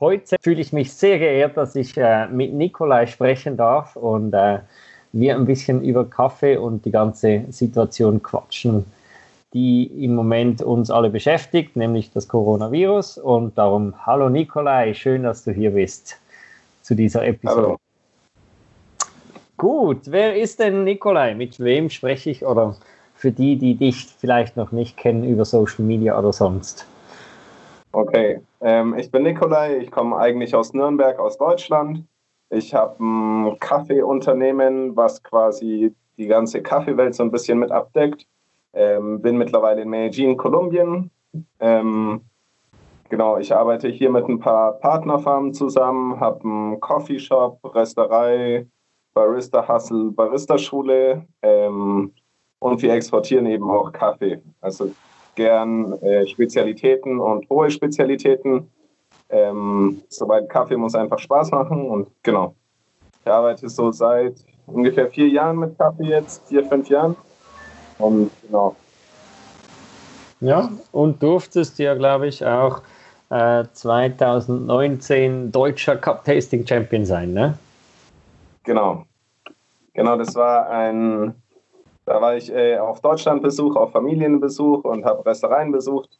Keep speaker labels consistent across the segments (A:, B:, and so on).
A: Heute fühle ich mich sehr geehrt, dass ich äh, mit Nikolai sprechen darf und äh, wir ein bisschen über Kaffee und die ganze Situation quatschen, die im Moment uns alle beschäftigt, nämlich das Coronavirus. Und darum, hallo Nikolai, schön, dass du hier bist zu dieser Episode. Hallo. Gut, wer ist denn Nikolai? Mit wem spreche ich? Oder für die, die dich vielleicht noch nicht kennen über Social Media oder sonst?
B: Okay, ähm, ich bin Nikolai, ich komme eigentlich aus Nürnberg, aus Deutschland. Ich habe ein Kaffeeunternehmen, was quasi die ganze Kaffeewelt so ein bisschen mit abdeckt. Ähm, bin mittlerweile in Medellin, Kolumbien. Ähm, genau, ich arbeite hier mit ein paar Partnerfarmen zusammen, habe einen Coffeeshop, Rösterei, Barista Hustle, Barista Schule ähm, und wir exportieren eben auch Kaffee. Also gern äh, Spezialitäten und hohe Spezialitäten. Ähm, soweit Kaffee muss einfach Spaß machen und genau. Ich arbeite so seit ungefähr vier Jahren mit Kaffee jetzt, vier, fünf Jahren. Und genau.
A: Ja, und durftest ja, glaube ich, auch äh, 2019 deutscher Cup Tasting Champion sein, ne?
B: Genau. Genau, das war ein da war ich äh, auf Deutschlandbesuch, auf Familienbesuch und habe Restaurants besucht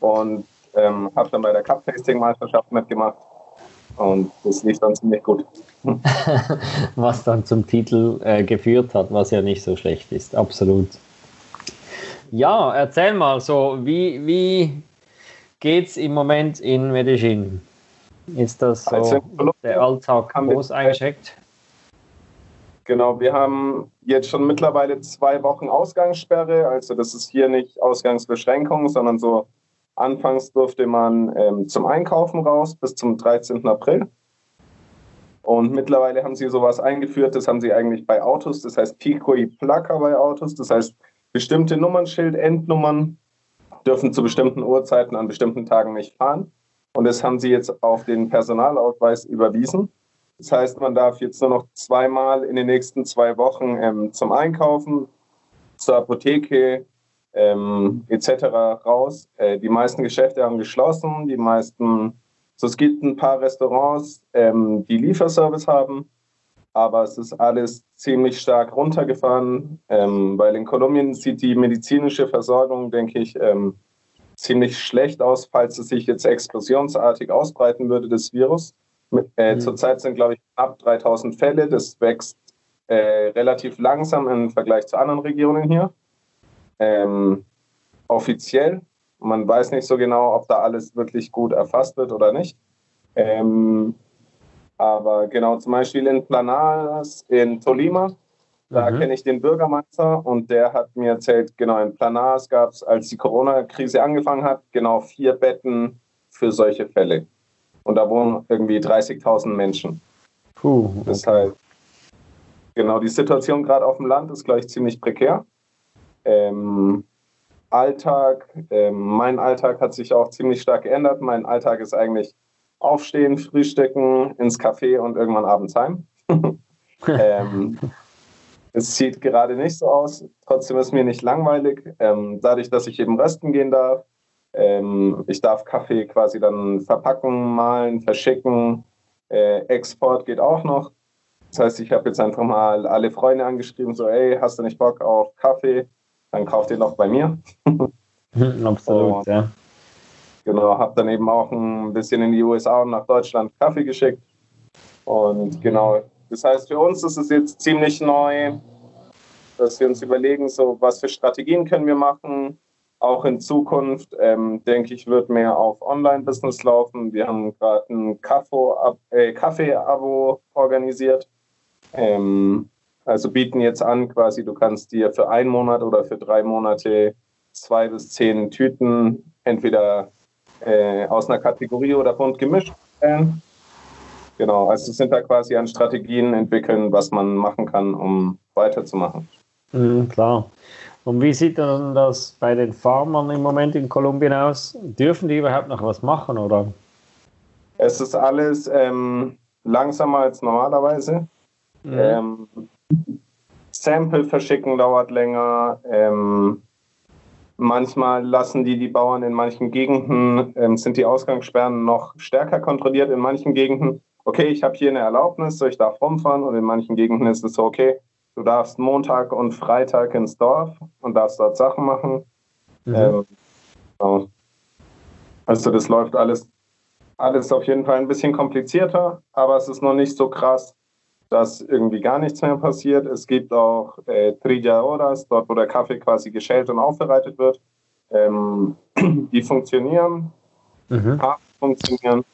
B: und ähm, habe dann bei der Cup-Tasting-Meisterschaft mitgemacht. Und das lief dann ziemlich gut.
A: was dann zum Titel äh, geführt hat, was ja nicht so schlecht ist, absolut. Ja, erzähl mal so, wie, wie es im Moment in Medellin? Ist das so also der Alltag groß eingeschränkt?
B: Genau, wir haben jetzt schon mittlerweile zwei Wochen Ausgangssperre. Also das ist hier nicht Ausgangsbeschränkung, sondern so anfangs durfte man ähm, zum Einkaufen raus bis zum 13. April. Und mittlerweile haben sie sowas eingeführt, das haben sie eigentlich bei Autos, das heißt Pico y Placa bei Autos, das heißt bestimmte Nummernschild, Endnummern dürfen zu bestimmten Uhrzeiten an bestimmten Tagen nicht fahren. Und das haben sie jetzt auf den Personalausweis überwiesen. Das heißt, man darf jetzt nur noch zweimal in den nächsten zwei Wochen ähm, zum Einkaufen, zur Apotheke ähm, etc. raus. Äh, die meisten Geschäfte haben geschlossen, die meisten, so es gibt ein paar Restaurants, ähm, die Lieferservice haben, aber es ist alles ziemlich stark runtergefahren, ähm, weil in Kolumbien sieht die medizinische Versorgung, denke ich, ähm, ziemlich schlecht aus, falls es sich jetzt explosionsartig ausbreiten würde, das Virus. Äh, mhm. Zurzeit sind, glaube ich, ab 3000 Fälle. Das wächst äh, relativ langsam im Vergleich zu anderen Regionen hier. Ähm, offiziell. Man weiß nicht so genau, ob da alles wirklich gut erfasst wird oder nicht. Ähm, aber genau, zum Beispiel in Planares, in Tolima, da mhm. kenne ich den Bürgermeister und der hat mir erzählt, genau in Planares gab es, als die Corona-Krise angefangen hat, genau vier Betten für solche Fälle. Und da wohnen irgendwie 30.000 Menschen. Puh. Okay. Das heißt, genau, die Situation gerade auf dem Land ist, glaube ich, ziemlich prekär. Ähm, Alltag, ähm, mein Alltag hat sich auch ziemlich stark geändert. Mein Alltag ist eigentlich aufstehen, frühstücken, ins Café und irgendwann abends heim. ähm, es sieht gerade nicht so aus. Trotzdem ist mir nicht langweilig. Ähm, dadurch, dass ich eben rösten gehen darf, ähm, ich darf Kaffee quasi dann verpacken, malen, verschicken. Äh, Export geht auch noch. Das heißt, ich habe jetzt einfach mal alle Freunde angeschrieben, so, ey, hast du nicht Bock auf Kaffee? Dann kauft ihr doch bei mir. Absolut, ja. Genau, habe dann eben auch ein bisschen in die USA und nach Deutschland Kaffee geschickt. Und genau, das heißt, für uns ist es jetzt ziemlich neu, dass wir uns überlegen, so, was für Strategien können wir machen, auch in Zukunft, ähm, denke ich, wird mehr auf Online-Business laufen. Wir haben gerade ein äh, Kaffee-Abo organisiert. Ähm, also bieten jetzt an, quasi, du kannst dir für einen Monat oder für drei Monate zwei bis zehn Tüten entweder äh, aus einer Kategorie oder bunt gemischt stellen. Genau, also sind da quasi an Strategien entwickeln, was man machen kann, um weiterzumachen.
A: Mhm, klar. Und wie sieht dann das bei den Farmern im Moment in Kolumbien aus? Dürfen die überhaupt noch was machen, oder?
B: Es ist alles ähm, langsamer als normalerweise. Mhm. Ähm, Sample verschicken dauert länger. Ähm, Manchmal lassen die die Bauern in manchen Gegenden, ähm, sind die Ausgangssperren noch stärker kontrolliert. In manchen Gegenden, okay, ich habe hier eine Erlaubnis, so ich darf rumfahren. Und in manchen Gegenden ist es so, okay, du darfst Montag und Freitag ins Dorf und darfst dort Sachen machen. Mhm. Ähm, genau. Also das läuft alles, alles auf jeden Fall ein bisschen komplizierter, aber es ist noch nicht so krass, dass irgendwie gar nichts mehr passiert. Es gibt auch äh, Trilla Horas, dort wo der Kaffee quasi geschält und aufbereitet wird. Ähm, die funktionieren, mhm. funktionieren.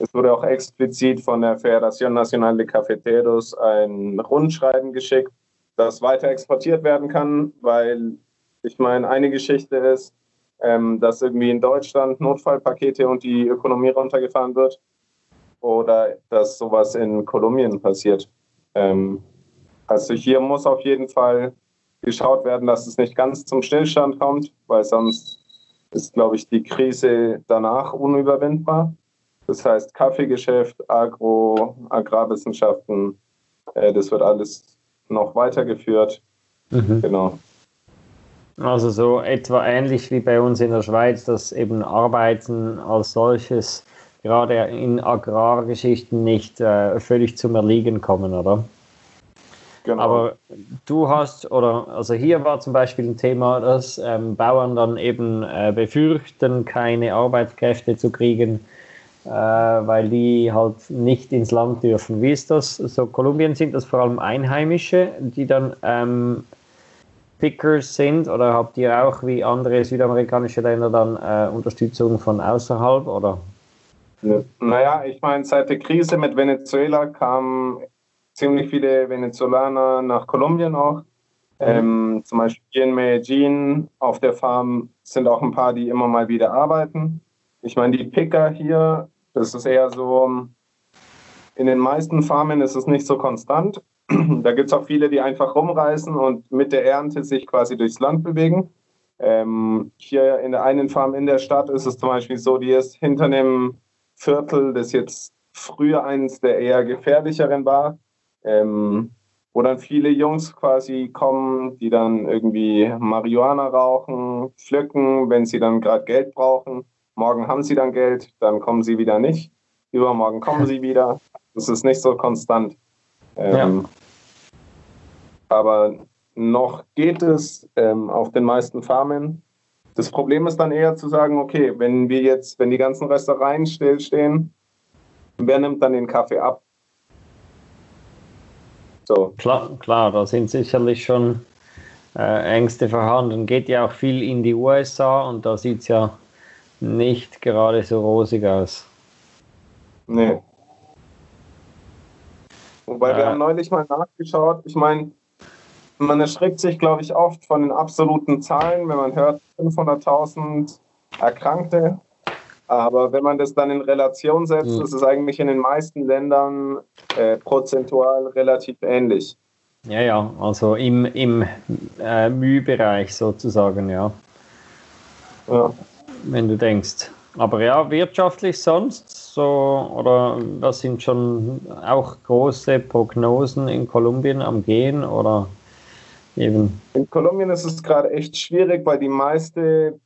B: Es wurde auch explizit von der Federación Nacional de Cafeteros ein Rundschreiben geschickt, das weiter exportiert werden kann, weil ich meine, eine Geschichte ist, ähm, dass irgendwie in Deutschland Notfallpakete und die Ökonomie runtergefahren wird oder dass sowas in Kolumbien passiert. Ähm, also hier muss auf jeden Fall geschaut werden, dass es nicht ganz zum Stillstand kommt, weil sonst ist, glaube ich, die Krise danach unüberwindbar. Das heißt, Kaffeegeschäft, Agro, Agrarwissenschaften, äh, das wird alles noch weitergeführt. Mhm. Genau.
A: Also so etwa ähnlich wie bei uns in der Schweiz, dass eben Arbeiten als solches gerade in Agrargeschichten nicht äh, völlig zum Erliegen kommen, oder? Genau. Aber du hast, oder also hier war zum Beispiel ein Thema, dass ähm, Bauern dann eben äh, befürchten, keine Arbeitskräfte zu kriegen, weil die halt nicht ins Land dürfen. Wie ist das? So Kolumbien sind das vor allem Einheimische, die dann ähm, Pickers sind, oder habt ihr auch wie andere südamerikanische Länder dann äh, Unterstützung von außerhalb, oder?
B: Naja, ich meine, seit der Krise mit Venezuela kamen ziemlich viele Venezolaner nach Kolumbien auch. Ähm, zum Beispiel in Medellin auf der Farm sind auch ein paar, die immer mal wieder arbeiten. Ich meine, die Picker hier, das ist eher so, in den meisten Farmen ist es nicht so konstant. Da gibt es auch viele, die einfach rumreisen und mit der Ernte sich quasi durchs Land bewegen. Ähm, hier in der einen Farm in der Stadt ist es zum Beispiel so, die ist hinter einem Viertel, das jetzt früher eines der eher gefährlicheren war, ähm, wo dann viele Jungs quasi kommen, die dann irgendwie Marihuana rauchen, pflücken, wenn sie dann gerade Geld brauchen. Morgen haben sie dann Geld, dann kommen sie wieder nicht. Übermorgen kommen sie wieder. Das ist nicht so konstant. Ähm, ja. Aber noch geht es ähm, auf den meisten Farmen. Das Problem ist dann eher zu sagen, okay, wenn wir jetzt, wenn die ganzen Röstereien stillstehen, wer nimmt dann den Kaffee ab?
A: So. Klar, klar, da sind sicherlich schon äh, Ängste vorhanden. Geht ja auch viel in die USA und da sieht es ja nicht gerade so rosig aus.
B: Nee. Wobei äh, wir haben neulich mal nachgeschaut. Ich meine, man erschreckt sich, glaube ich, oft von den absoluten Zahlen, wenn man hört 500.000 Erkrankte. Aber wenn man das dann in Relation setzt, mhm. ist es eigentlich in den meisten Ländern äh, prozentual relativ ähnlich.
A: Ja, ja, also im, im äh, Mühbereich sozusagen, ja. ja. Wenn du denkst. Aber ja, wirtschaftlich sonst so, oder das sind schon auch große Prognosen in Kolumbien am Gehen, oder?
B: Eben. In Kolumbien ist es gerade echt schwierig, weil die meiste,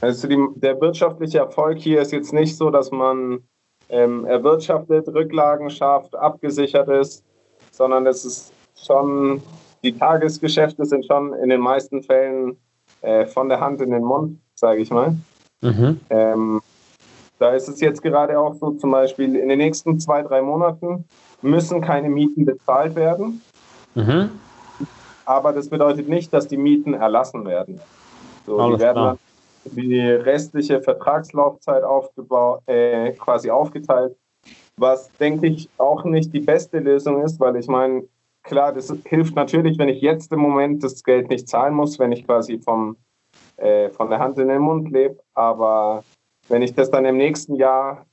B: also die, der wirtschaftliche Erfolg hier ist jetzt nicht so, dass man ähm, erwirtschaftet, Rücklagen schafft, abgesichert ist, sondern es ist schon, die Tagesgeschäfte sind schon in den meisten Fällen äh, von der Hand in den Mund, sage ich mal. Mhm. Ähm, da ist es jetzt gerade auch so, zum Beispiel in den nächsten zwei, drei Monaten müssen keine Mieten bezahlt werden. Mhm aber das bedeutet nicht, dass die Mieten erlassen werden. So, die werden dann die restliche Vertragslaufzeit aufgebaut, äh, quasi aufgeteilt, was denke ich auch nicht die beste Lösung ist, weil ich meine, klar, das hilft natürlich, wenn ich jetzt im Moment das Geld nicht zahlen muss, wenn ich quasi vom, äh, von der Hand in den Mund lebe, aber wenn ich das dann im nächsten Jahr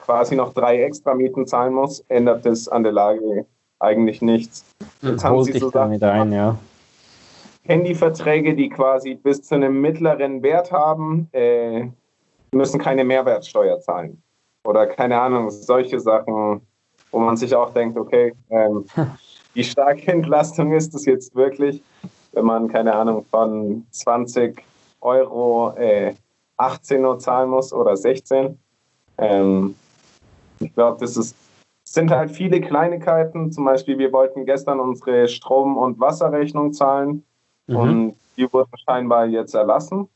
B: quasi noch drei extra Mieten zahlen muss, ändert das an der Lage eigentlich nichts.
A: Jetzt haben sie so damit ein, ja.
B: Handyverträge, die quasi bis zu einem mittleren Wert haben, äh, müssen keine Mehrwertsteuer zahlen. Oder keine Ahnung, solche Sachen, wo man sich auch denkt, okay, ähm, wie starke Entlastung ist das jetzt wirklich, wenn man, keine Ahnung, von 20 Euro äh, 18 Uhr zahlen muss oder 16. Ähm, ich glaube, das ist, sind halt viele Kleinigkeiten. Zum Beispiel, wir wollten gestern unsere Strom- und Wasserrechnung zahlen mhm. und die wurde scheinbar jetzt erlassen.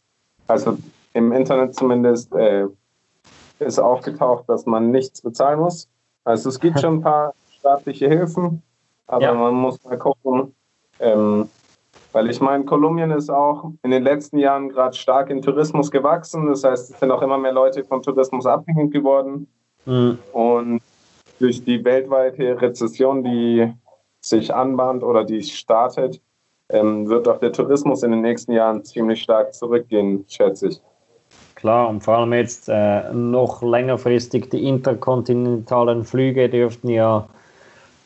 B: Also im Internet zumindest äh, ist aufgetaucht, dass man nichts bezahlen muss. Also es gibt schon ein paar staatliche Hilfen, aber ja. man muss mal gucken. Ähm, weil ich meine, Kolumbien ist auch in den letzten Jahren gerade stark in Tourismus gewachsen. Das heißt, es sind auch immer mehr Leute vom Tourismus abhängig geworden. Mhm. Und durch die weltweite Rezession, die sich anbahnt oder die startet, ähm, wird auch der Tourismus in den nächsten Jahren ziemlich stark zurückgehen, schätze ich.
A: Klar, und vor allem jetzt äh, noch längerfristig die interkontinentalen Flüge dürften ja,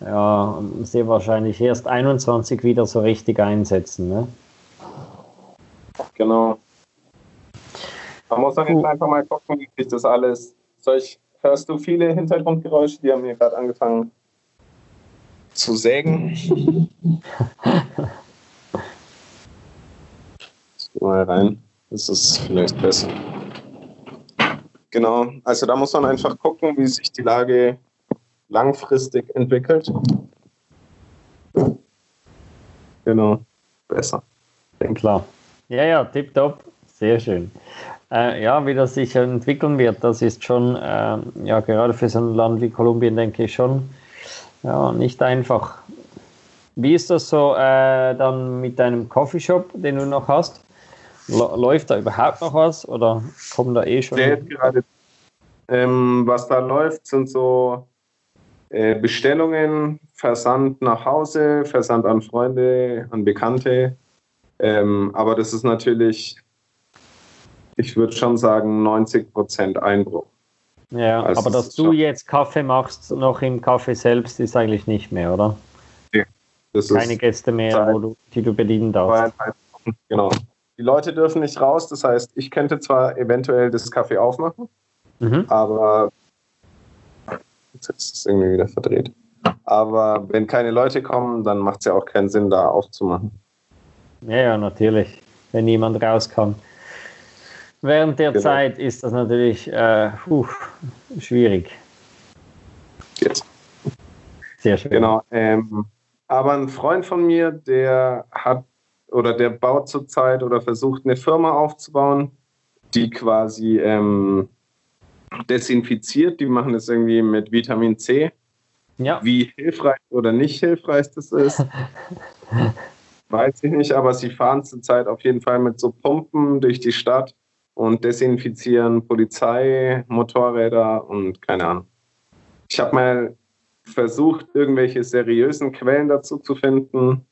A: ja sehr wahrscheinlich erst 21 wieder so richtig einsetzen. Ne?
B: Genau. Man muss dann jetzt einfach mal gucken, wie sich das alles. Soll ich, hörst du viele Hintergrundgeräusche? Die haben hier gerade angefangen zu sägen. mal rein. Das ist vielleicht besser. Genau, also da muss man einfach gucken, wie sich die Lage langfristig entwickelt. Genau, besser.
A: Klar. Ja, ja, tipptopp. Sehr schön. Äh, ja, wie das sich entwickeln wird, das ist schon, äh, ja, gerade für so ein Land wie Kolumbien, denke ich schon, ja, nicht einfach. Wie ist das so äh, dann mit deinem Coffeeshop, den du noch hast? Läuft da überhaupt noch was oder kommen da eh schon?
B: Gerade, ähm, was da läuft, sind so Bestellungen, Versand nach Hause, Versand an Freunde, an Bekannte. Ähm, aber das ist natürlich, ich würde schon sagen, 90 Prozent Einbruch.
A: Ja, also aber dass du jetzt Kaffee machst, noch im Kaffee selbst, ist eigentlich nicht mehr, oder?
B: Nee,
A: Keine Gäste mehr, du, die du bedienen darfst.
B: Genau. Die Leute dürfen nicht raus, das heißt, ich könnte zwar eventuell das Kaffee aufmachen, mhm. aber jetzt ist es irgendwie wieder verdreht. Aber wenn keine Leute kommen, dann macht es ja auch keinen Sinn, da aufzumachen.
A: Ja, ja, natürlich, wenn niemand raus kann. Während der genau. Zeit ist das natürlich äh, puh, schwierig.
B: Jetzt. Sehr schön. Genau. Ähm, aber ein Freund von mir, der hat oder der baut zurzeit oder versucht eine Firma aufzubauen, die quasi ähm, desinfiziert. Die machen das irgendwie mit Vitamin C. Ja. Wie hilfreich oder nicht hilfreich das ist, weiß ich nicht, aber sie fahren zurzeit auf jeden Fall mit so Pumpen durch die Stadt und desinfizieren Polizei, Motorräder und keine Ahnung. Ich habe mal versucht, irgendwelche seriösen Quellen dazu zu finden.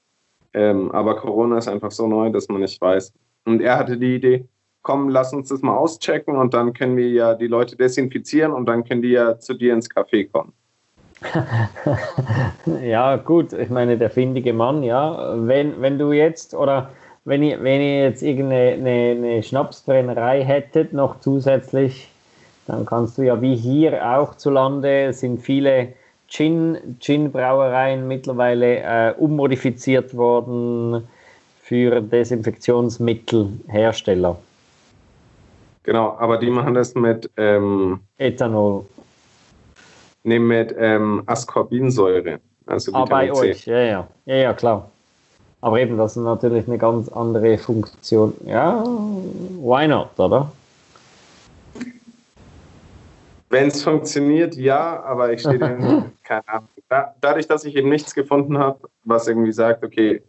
B: Ähm, aber Corona ist einfach so neu, dass man nicht weiß. Und er hatte die Idee, komm, lass uns das mal auschecken und dann können wir ja die Leute desinfizieren und dann können die ja zu dir ins Café kommen.
A: ja, gut, ich meine, der findige Mann, ja. Wenn, wenn du jetzt oder wenn ihr, wenn ihr jetzt irgendeine eine, eine Schnapsbrennerei hättet, noch zusätzlich, dann kannst du ja wie hier auch zu Lande, sind viele Gin, Gin-Brauereien mittlerweile äh, ummodifiziert worden für Desinfektionsmittelhersteller.
B: Genau, aber die machen das mit ähm,
A: Ethanol.
B: Nee, mit ähm, Ascorbinsäure.
A: Also ah, bei C. euch, ja, ja, ja, ja, klar. Aber eben, das ist natürlich eine ganz andere Funktion. Ja, why not, oder?
B: Wenn es funktioniert, ja, aber ich stehe keine Ahnung. Da, dadurch, dass ich eben nichts gefunden habe, was irgendwie sagt, okay,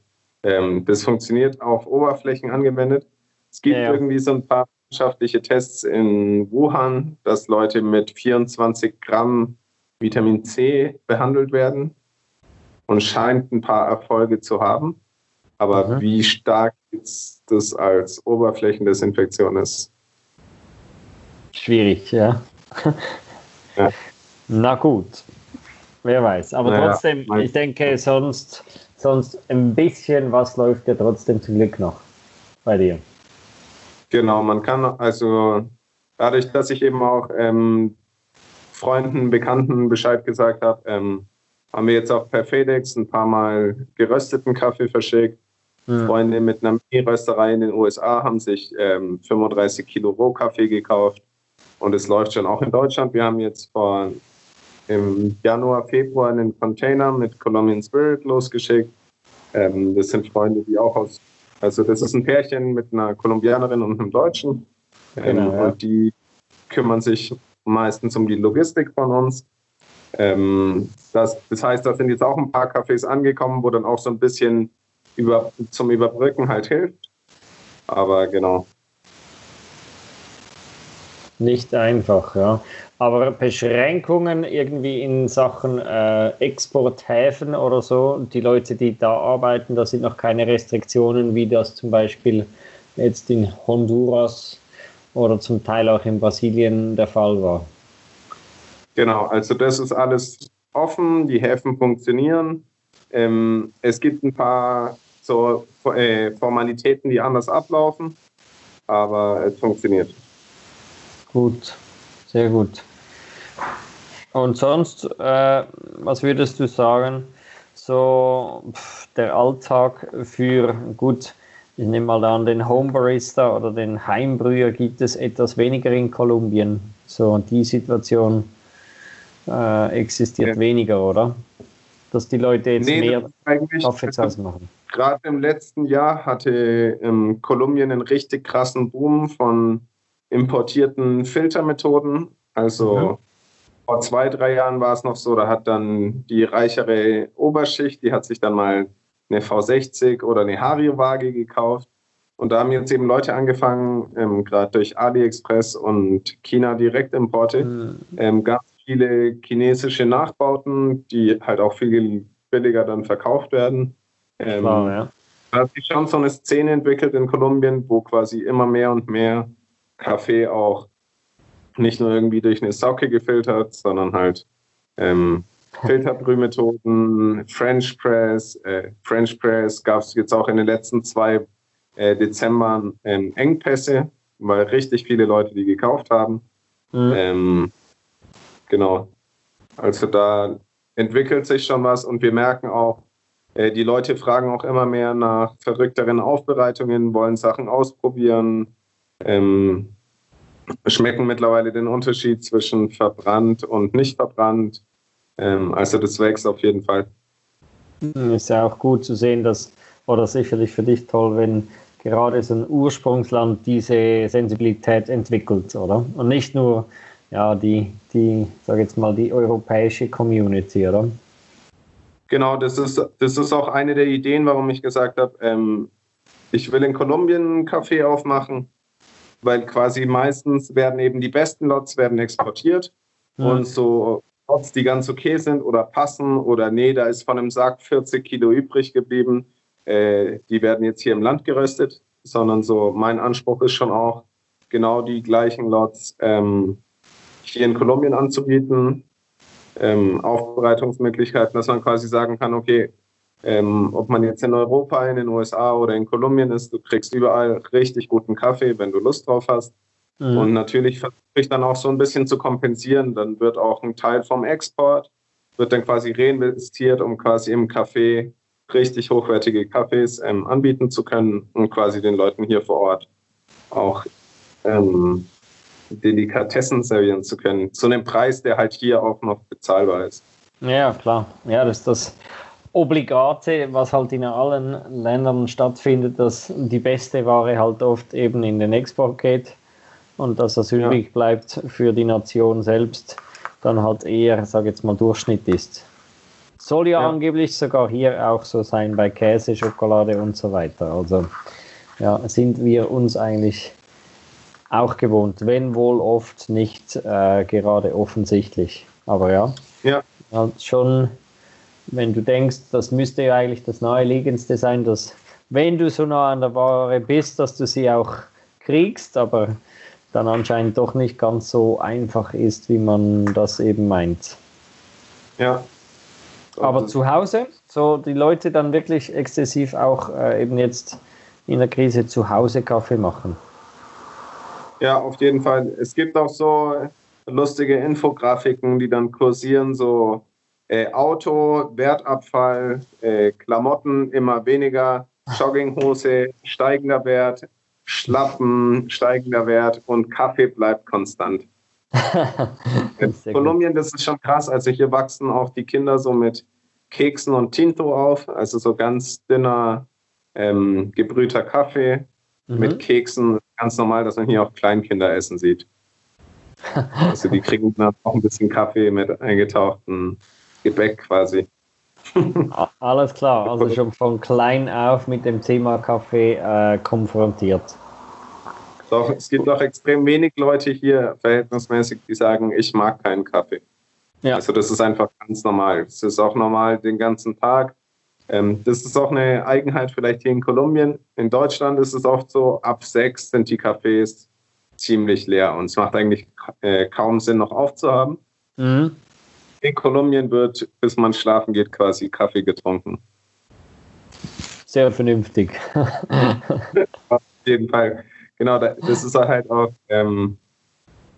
B: ähm, das funktioniert auf Oberflächen angewendet. Es gibt ja, ja. irgendwie so ein paar wissenschaftliche Tests in Wuhan, dass Leute mit 24 Gramm Vitamin C behandelt werden und scheint ein paar Erfolge zu haben. Aber mhm. wie stark jetzt das als Oberflächendesinfektion ist?
A: Schwierig, ja ja. Na gut, wer weiß. Aber naja, trotzdem, ich denke, sonst, sonst ein bisschen was läuft ja trotzdem zum Glück noch bei dir.
B: Genau, man kann also dadurch, dass ich eben auch ähm, Freunden, Bekannten Bescheid gesagt habe, ähm, haben wir jetzt auch per FedEx ein paar Mal gerösteten Kaffee verschickt. Mhm. Freunde mit einer Mini-Rösterei in den USA haben sich ähm, 35 Kilo Rohkaffee gekauft und es läuft schon auch in Deutschland. Wir haben jetzt vor im Januar, Februar einen Container mit Colombian Spirit losgeschickt. Ähm, das sind Freunde, die auch aus, also das ist ein Pärchen mit einer Kolumbianerin und einem Deutschen. Ähm, genau, ja. Und die kümmern sich meistens um die Logistik von uns. Ähm, das, das heißt, da sind jetzt auch ein paar Cafés angekommen, wo dann auch so ein bisschen über, zum Überbrücken halt hilft. Aber genau.
A: Nicht einfach, ja. Aber Beschränkungen irgendwie in Sachen äh, Exporthäfen oder so, die Leute, die da arbeiten, da sind noch keine Restriktionen, wie das zum Beispiel jetzt in Honduras oder zum Teil auch in Brasilien der Fall war.
B: Genau, also das ist alles offen, die Häfen funktionieren. Ähm, es gibt ein paar so, äh, Formalitäten, die anders ablaufen, aber es funktioniert.
A: Gut, sehr gut. Und sonst, äh, was würdest du sagen, so pff, der Alltag für, gut, ich nehme mal an, den Homebarista oder den Heimbrüher gibt es etwas weniger in Kolumbien. So die Situation äh, existiert ja. weniger, oder? Dass die Leute jetzt nee, mehr
B: Kaffee zu Hause machen. Gerade im letzten Jahr hatte ähm, Kolumbien einen richtig krassen Boom von importierten Filtermethoden. Also mhm. vor zwei, drei Jahren war es noch so, da hat dann die reichere Oberschicht, die hat sich dann mal eine V60 oder eine Hario-Waage gekauft. Und da haben jetzt eben Leute angefangen, ähm, gerade durch AliExpress und China Direktimporte, mhm. ähm, ganz viele chinesische Nachbauten, die halt auch viel billiger dann verkauft werden. Ähm, Klar, ja. Da hat sich schon so eine Szene entwickelt in Kolumbien, wo quasi immer mehr und mehr Kaffee auch nicht nur irgendwie durch eine Socke gefiltert, sondern halt ähm, Filterbrühmethoden, French Press. Äh, French Press gab es jetzt auch in den letzten zwei äh, Dezember ähm, Engpässe, weil richtig viele Leute die gekauft haben. Mhm. Ähm, genau. Also da entwickelt sich schon was und wir merken auch, äh, die Leute fragen auch immer mehr nach verrückteren Aufbereitungen, wollen Sachen ausprobieren, ähm, schmecken mittlerweile den Unterschied zwischen verbrannt und nicht verbrannt. Ähm, also das wächst auf jeden Fall.
A: Ist ja auch gut zu sehen, dass, oder sicherlich für dich toll, wenn gerade so ein Ursprungsland diese Sensibilität entwickelt, oder? Und nicht nur ja, die, die, sag jetzt mal, die europäische Community, oder?
B: Genau, das ist, das ist auch eine der Ideen, warum ich gesagt habe, ähm, ich will in Kolumbien einen Kaffee aufmachen, weil quasi meistens werden eben die besten Lots werden exportiert mhm. und so Lots, die ganz okay sind oder passen oder nee, da ist von einem Sack 40 Kilo übrig geblieben, äh, die werden jetzt hier im Land geröstet, sondern so mein Anspruch ist schon auch, genau die gleichen Lots ähm, hier in Kolumbien anzubieten, ähm, Aufbereitungsmöglichkeiten, dass man quasi sagen kann, okay, ähm, ob man jetzt in Europa, in den USA oder in Kolumbien ist, du kriegst überall richtig guten Kaffee, wenn du Lust drauf hast. Mhm. Und natürlich versuche ich dann auch so ein bisschen zu kompensieren. Dann wird auch ein Teil vom Export, wird dann quasi reinvestiert, um quasi im Kaffee richtig hochwertige Kaffees ähm, anbieten zu können und quasi den Leuten hier vor Ort auch ähm, Delikatessen servieren zu können, zu einem Preis, der halt hier auch noch bezahlbar ist.
A: Ja, klar. Ja, das ist das Obligate, was halt in allen Ländern stattfindet, dass die beste Ware halt oft eben in den Export geht und dass das übrig ja. bleibt für die Nation selbst, dann halt eher, sage jetzt mal, Durchschnitt ist. Soll ja, ja, angeblich sogar hier auch so sein bei Käse, Schokolade und so weiter. Also ja, sind wir uns eigentlich auch gewohnt, wenn wohl oft nicht äh, gerade offensichtlich. Aber ja, ja. Halt schon, wenn du denkst, das müsste ja eigentlich das Naheliegendste sein, dass wenn du so nah an der Ware bist, dass du sie auch kriegst, aber dann anscheinend doch nicht ganz so einfach ist, wie man das eben meint.
B: Ja.
A: Aber zu Hause, so die Leute dann wirklich exzessiv auch äh, eben jetzt in der Krise zu Hause Kaffee machen.
B: Ja, auf jeden Fall. Es gibt auch so lustige Infografiken, die dann kursieren, so äh, Auto, Wertabfall, äh, Klamotten immer weniger, Jogginghose, steigender Wert, Schlappen, steigender Wert und Kaffee bleibt konstant. In Kolumbien, das ist schon krass. Also hier wachsen auch die Kinder so mit Keksen und Tinto auf, also so ganz dünner ähm, gebrühter Kaffee mhm. mit Keksen. Ganz normal, dass man hier auch Kleinkinder essen sieht. Also die kriegen dann auch ein bisschen Kaffee mit eingetauchtem Gebäck quasi.
A: Alles klar, also schon von klein auf mit dem Thema Kaffee äh, konfrontiert.
B: Doch, es gibt auch extrem wenig Leute hier, verhältnismäßig, die sagen, ich mag keinen Kaffee. Ja. Also das ist einfach ganz normal. Es ist auch normal den ganzen Tag. Ähm, das ist auch eine Eigenheit vielleicht hier in Kolumbien. In Deutschland ist es oft so, ab sechs sind die Cafés ziemlich leer und es macht eigentlich äh, kaum Sinn, noch aufzuhaben. Mhm. In Kolumbien wird, bis man schlafen geht, quasi Kaffee getrunken.
A: Sehr vernünftig.
B: Auf jeden Fall. Genau, das ist halt auch, ähm,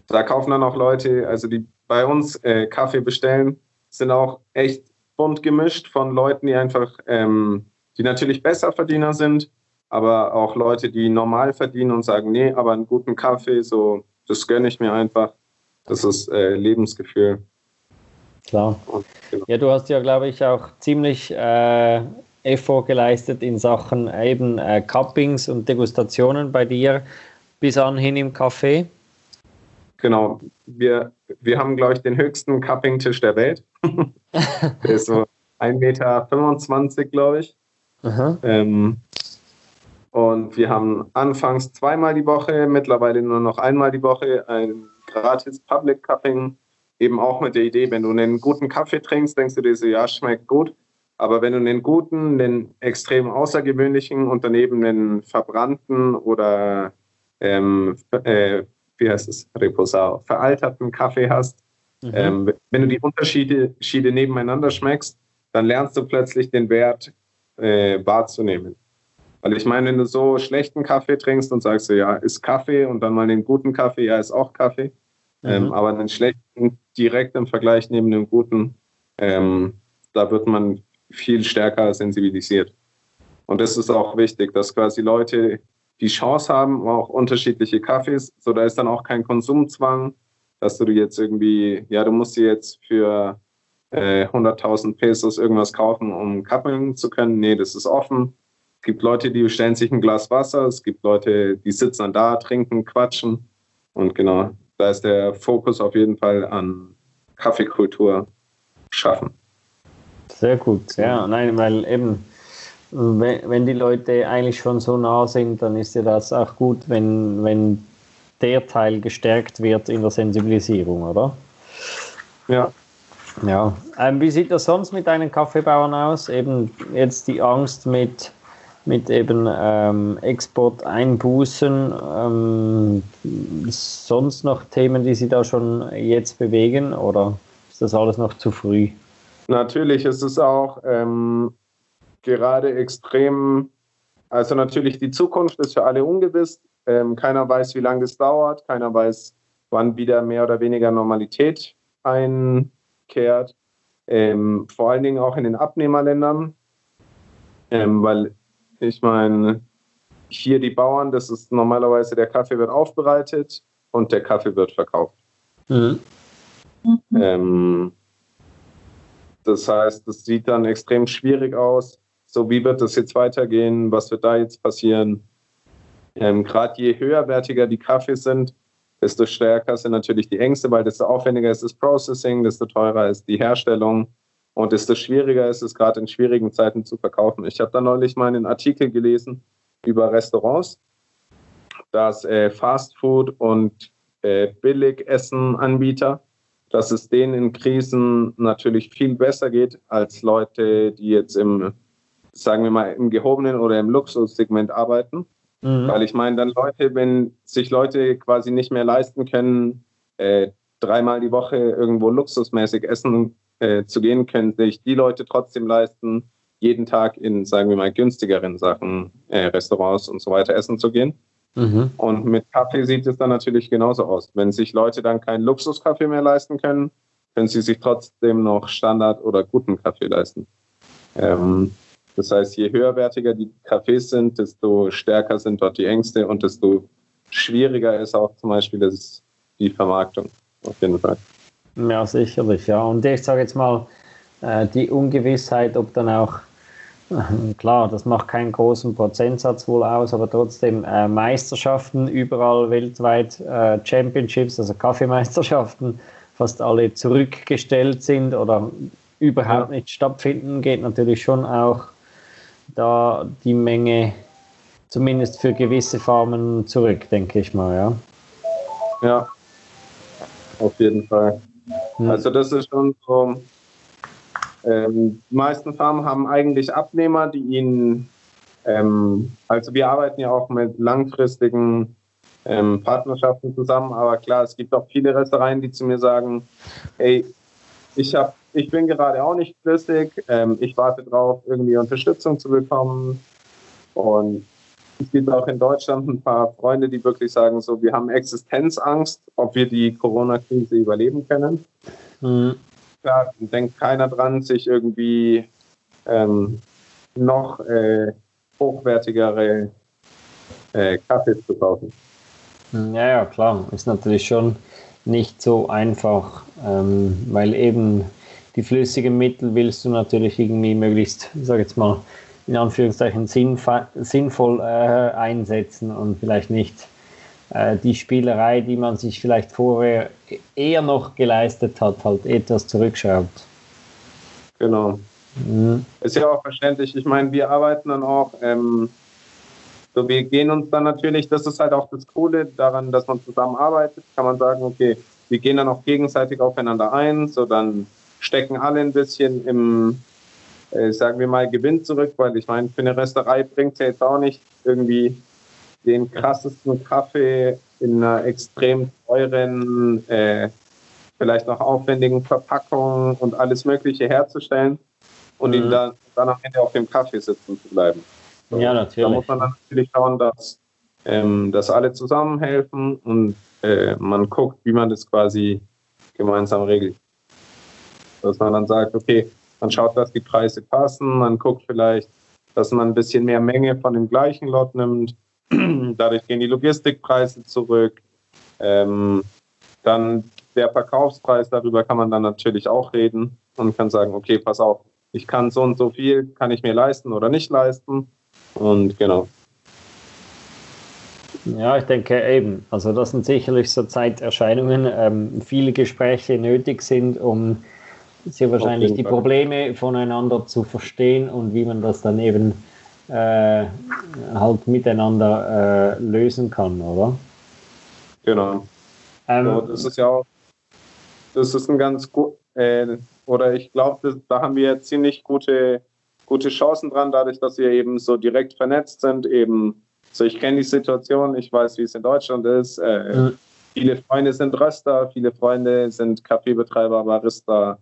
B: da kaufen dann auch Leute, also die bei uns äh, Kaffee bestellen, sind auch echt bunt gemischt von Leuten, die einfach, ähm, die natürlich Besserverdiener sind, aber auch Leute, die normal verdienen und sagen, nee, aber einen guten Kaffee, so, das gönne ich mir einfach. Das ist äh, Lebensgefühl.
A: Klar. Genau. Ja, du hast ja, glaube ich, auch ziemlich äh, Effort geleistet in Sachen eben äh, Cuppings und Degustationen bei dir bis anhin im Café.
B: Genau, wir, wir haben, glaube ich, den höchsten Cupping-Tisch der Welt. der ist so 1,25 Meter, glaube ich. Ähm, und wir haben anfangs zweimal die Woche, mittlerweile nur noch einmal die Woche ein gratis Public Cupping. Eben auch mit der Idee, wenn du einen guten Kaffee trinkst, denkst du dir so, ja, schmeckt gut. Aber wenn du einen guten, einen extrem außergewöhnlichen und daneben einen verbrannten oder ähm, äh, wie heißt es, Reposado, veralterten Kaffee hast, mhm. ähm, wenn du die Unterschiede nebeneinander schmeckst, dann lernst du plötzlich den Wert äh, wahrzunehmen. Weil ich meine, wenn du so schlechten Kaffee trinkst und sagst, ja, ist Kaffee und dann mal den guten Kaffee, ja, ist auch Kaffee. Ähm, mhm. Ähm, aber einen schlechten direkt im Vergleich neben dem guten, ähm, da wird man viel stärker sensibilisiert. Und das ist auch wichtig, dass quasi Leute die Chance haben, auch unterschiedliche Kaffees, so da ist dann auch kein Konsumzwang, dass du jetzt irgendwie, ja, du musst dir jetzt für äh, 100.000 Pesos irgendwas kaufen, um kappeln zu können. Nee, das ist offen. Es gibt Leute, die bestellen sich ein Glas Wasser, es gibt Leute, die sitzen dann da, trinken, quatschen. Und genau, da ist der Fokus auf jeden Fall an Kaffeekultur schaffen.
A: Sehr gut, ja, nein, weil eben, wenn die Leute eigentlich schon so nah sind, dann ist ja das auch gut, wenn, wenn der Teil gestärkt wird in der Sensibilisierung, oder?
B: Ja.
A: Ja. Ähm, wie sieht das sonst mit deinen Kaffeebauern aus? Eben jetzt die Angst mit, mit eben ähm, Exporteinbußen. Ähm, sonst noch Themen, die Sie da schon jetzt bewegen oder ist das alles noch zu früh?
B: Natürlich ist es auch ähm, gerade extrem, also natürlich die Zukunft ist für alle ungewiss. Ähm, keiner weiß, wie lange es dauert, keiner weiß, wann wieder mehr oder weniger Normalität einkehrt. Ähm, vor allen Dingen auch in den Abnehmerländern, ähm, weil ich meine, hier die Bauern, das ist normalerweise der Kaffee wird aufbereitet und der Kaffee wird verkauft. Mhm. Ähm, das heißt, es sieht dann extrem schwierig aus. So, wie wird das jetzt weitergehen? Was wird da jetzt passieren? Ähm, Gerade je höherwertiger die Kaffees sind, desto stärker sind natürlich die Ängste, weil desto aufwendiger ist das Processing, desto teurer ist die Herstellung und desto schwieriger ist es gerade in schwierigen Zeiten zu verkaufen. Ich habe da neulich mal einen Artikel gelesen über Restaurants, dass äh, Fastfood und äh, Billigessen-Anbieter dass es denen in Krisen natürlich viel besser geht als Leute, die jetzt im, sagen wir mal, im gehobenen oder im Luxussegment arbeiten. Mhm. Weil ich meine, dann Leute, wenn sich Leute quasi nicht mehr leisten können, äh, dreimal die Woche irgendwo luxusmäßig essen äh, zu gehen, können sich die Leute trotzdem leisten, jeden Tag in, sagen wir mal, günstigeren Sachen, äh, Restaurants und so weiter essen zu gehen. Mhm. Und mit Kaffee sieht es dann natürlich genauso aus. Wenn sich Leute dann keinen Luxuskaffee mehr leisten können, können sie sich trotzdem noch Standard oder guten Kaffee leisten. Ähm, Das heißt, je höherwertiger die Cafés sind, desto stärker sind dort die Ängste und desto schwieriger ist auch zum Beispiel das, die Vermarktung. Auf jeden Fall.
A: Ja, sicherlich, ja. Und ich sage jetzt mal, äh, die Ungewissheit, ob dann auch, äh, klar, das macht keinen großen Prozentsatz wohl aus, aber trotzdem äh, Meisterschaften überall weltweit, Championships, also Kaffeemeisterschaften, fast alle zurückgestellt sind oder überhaupt ja. nicht stattfinden, geht natürlich schon auch da die Menge zumindest für gewisse Farmen zurück, denke ich mal, ja.
B: Ja, auf jeden Fall. Hm. Also das ist schon so, ähm, die meisten Farmen haben eigentlich Abnehmer, die ihnen, ähm, also wir arbeiten ja auch mit langfristigen ähm, Partnerschaften zusammen, aber klar, es gibt auch viele Restaurants, die zu mir sagen, hey, ich habe ich bin gerade auch nicht flüssig. Ähm, ich warte darauf, irgendwie Unterstützung zu bekommen. Und es gibt auch in Deutschland ein paar Freunde, die wirklich sagen, so, wir haben Existenzangst, ob wir die Corona-Krise überleben können. Mhm. Da denkt keiner dran, sich irgendwie ähm, noch äh, hochwertigere äh, Kaffees zu kaufen.
A: Ja, ja, klar. Ist natürlich schon nicht so einfach, ähm, weil eben die flüssigen Mittel willst du natürlich irgendwie möglichst, ich sage jetzt mal, in Anführungszeichen sinnvoll äh, einsetzen und vielleicht nicht äh, die Spielerei, die man sich vielleicht vorher eher noch geleistet hat, halt etwas zurückschraubt.
B: Genau. Mhm. Ist ja auch verständlich. Ich meine, wir arbeiten dann auch, ähm, so wir gehen uns dann natürlich, das ist halt auch das Coole daran, dass man zusammenarbeitet, kann man sagen, okay, wir gehen dann auch gegenseitig aufeinander ein, so dann stecken alle ein bisschen im, äh, sagen wir mal, Gewinn zurück, weil ich meine, für eine Resterei bringt es ja jetzt auch nicht irgendwie den krassesten Kaffee in einer extrem teuren, äh, vielleicht noch aufwendigen Verpackung und alles Mögliche herzustellen und mhm. ihn dann, dann am Ende auf dem Kaffee sitzen zu bleiben.
A: So, ja, natürlich.
B: Da muss man dann natürlich schauen, dass, ähm, dass alle zusammenhelfen und äh, man guckt, wie man das quasi gemeinsam regelt. Dass man dann sagt, okay, man schaut, dass die Preise passen, man guckt vielleicht, dass man ein bisschen mehr Menge von dem gleichen Lot nimmt. Dadurch gehen die Logistikpreise zurück. Ähm, dann der Verkaufspreis, darüber kann man dann natürlich auch reden und kann sagen, okay, pass auf, ich kann so und so viel, kann ich mir leisten oder nicht leisten. Und genau.
A: Ja, ich denke eben. Also das sind sicherlich so Zeiterscheinungen, ähm, viele Gespräche nötig sind, um sehr wahrscheinlich die Probleme voneinander zu verstehen und wie man das dann eben äh, halt miteinander äh, lösen kann, oder?
B: Genau. Ähm, so, das ist ja auch, das ist ein ganz gut, äh, oder ich glaube, da haben wir ziemlich gute, gute Chancen dran, dadurch, dass wir eben so direkt vernetzt sind, eben so ich kenne die Situation, ich weiß, wie es in Deutschland ist. Äh, mhm. Viele Freunde sind Röster, viele Freunde sind Kaffeebetreiber, Barista,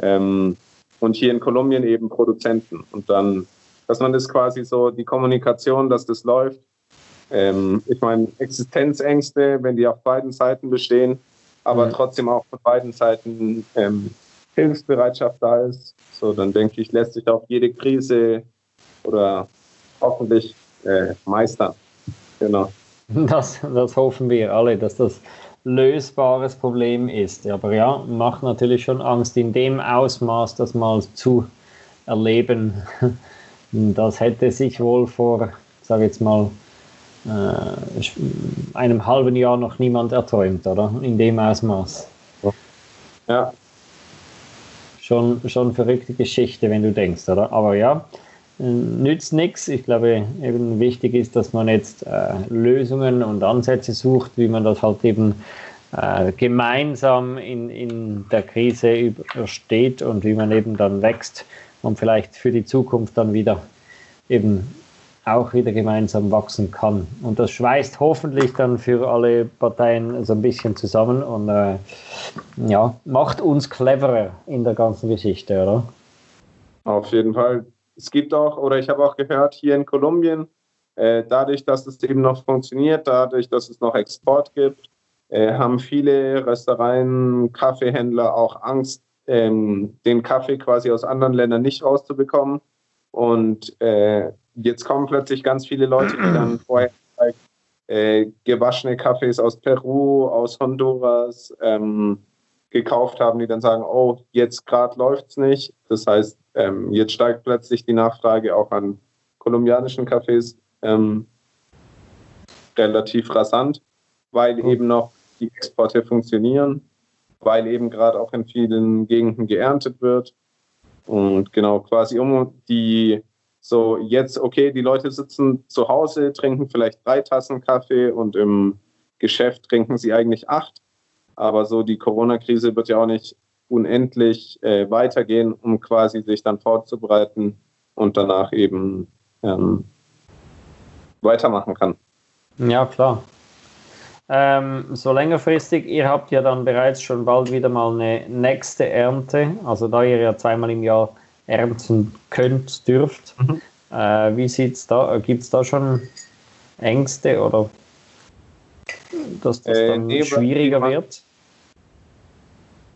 B: ähm, und hier in Kolumbien eben Produzenten. Und dann, dass man das quasi so, die Kommunikation, dass das läuft. Ähm, ich meine, Existenzängste, wenn die auf beiden Seiten bestehen, aber mhm. trotzdem auch von beiden Seiten ähm, Hilfsbereitschaft da ist, so dann denke ich, lässt sich auch jede Krise oder hoffentlich äh, meistern.
A: Genau. Das, das hoffen wir alle, dass das lösbares Problem ist. Aber ja, macht natürlich schon Angst, in dem Ausmaß das mal zu erleben. Das hätte sich wohl vor, sage jetzt mal, äh, einem halben Jahr noch niemand erträumt, oder? In dem Ausmaß.
B: Ja.
A: Schon, schon verrückte Geschichte, wenn du denkst, oder? Aber ja, nützt nichts. Ich glaube, eben wichtig ist, dass man jetzt äh, Lösungen und Ansätze sucht, wie man das halt eben äh, gemeinsam in, in der Krise übersteht und wie man eben dann wächst und vielleicht für die Zukunft dann wieder eben auch wieder gemeinsam wachsen kann. Und das schweißt hoffentlich dann für alle Parteien so ein bisschen zusammen und äh, ja, macht uns cleverer in der ganzen Geschichte, oder?
B: Auf jeden Fall es gibt auch, oder ich habe auch gehört, hier in Kolumbien, äh, dadurch, dass es eben noch funktioniert, dadurch, dass es noch Export gibt, äh, haben viele Restaurants, Kaffeehändler auch Angst, ähm, den Kaffee quasi aus anderen Ländern nicht rauszubekommen. Und äh, jetzt kommen plötzlich ganz viele Leute, die dann vorher äh, gewaschene Kaffees aus Peru, aus Honduras ähm, gekauft haben, die dann sagen, oh, jetzt gerade läuft es nicht. Das heißt, ähm, jetzt steigt plötzlich die Nachfrage auch an kolumbianischen Kaffees ähm, relativ rasant, weil eben noch die Exporte funktionieren, weil eben gerade auch in vielen Gegenden geerntet wird. Und genau, quasi um die so jetzt, okay, die Leute sitzen zu Hause, trinken vielleicht drei Tassen Kaffee und im Geschäft trinken sie eigentlich acht. Aber so die Corona-Krise wird ja auch nicht unendlich äh, weitergehen, um quasi sich dann vorzubereiten und danach eben ähm, weitermachen kann.
A: Ja, klar. Ähm, so längerfristig, ihr habt ja dann bereits schon bald wieder mal eine nächste Ernte, also da ihr ja zweimal im Jahr ernten könnt, dürft. Mhm. Äh, wie sieht es da? Gibt es da schon Ängste oder dass das äh, dann äh, nee, schwieriger wird?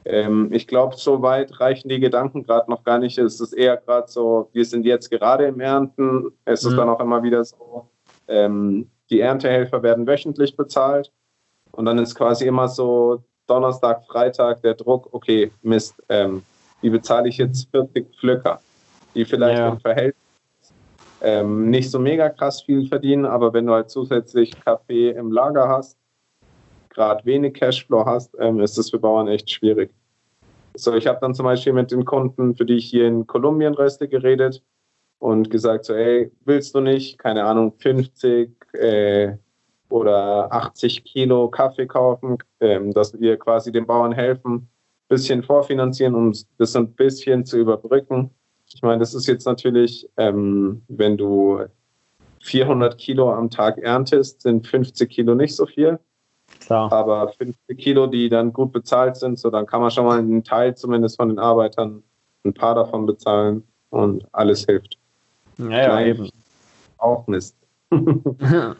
B: Ähm, ich glaube, so weit reichen die Gedanken gerade noch gar nicht. Es ist eher gerade so, wir sind jetzt gerade im Ernten. Es mhm. ist dann auch immer wieder so, ähm, die Erntehelfer werden wöchentlich bezahlt. Und dann ist quasi immer so Donnerstag, Freitag der Druck, okay, Mist, ähm, wie bezahle ich jetzt 40 Pflücker, die vielleicht ja. im Verhältnis ähm, nicht so mega krass viel verdienen, aber wenn du halt zusätzlich Kaffee im Lager hast, gerade wenig Cashflow hast, ähm, ist das für Bauern echt schwierig. So, ich habe dann zum Beispiel mit den Kunden, für die ich hier in Kolumbien reste, geredet und gesagt so, ey, willst du nicht, keine Ahnung, 50 äh, oder 80 Kilo Kaffee kaufen, ähm, dass wir quasi den Bauern helfen, bisschen vorfinanzieren, um das ein bisschen zu überbrücken. Ich meine, das ist jetzt natürlich, ähm, wenn du 400 Kilo am Tag erntest, sind 50 Kilo nicht so viel. Klar. Aber 50 Kilo, die dann gut bezahlt sind, so dann kann man schon mal einen Teil zumindest von den Arbeitern, ein paar davon bezahlen und alles hilft.
A: Ja, ja eben.
B: Auch Mist.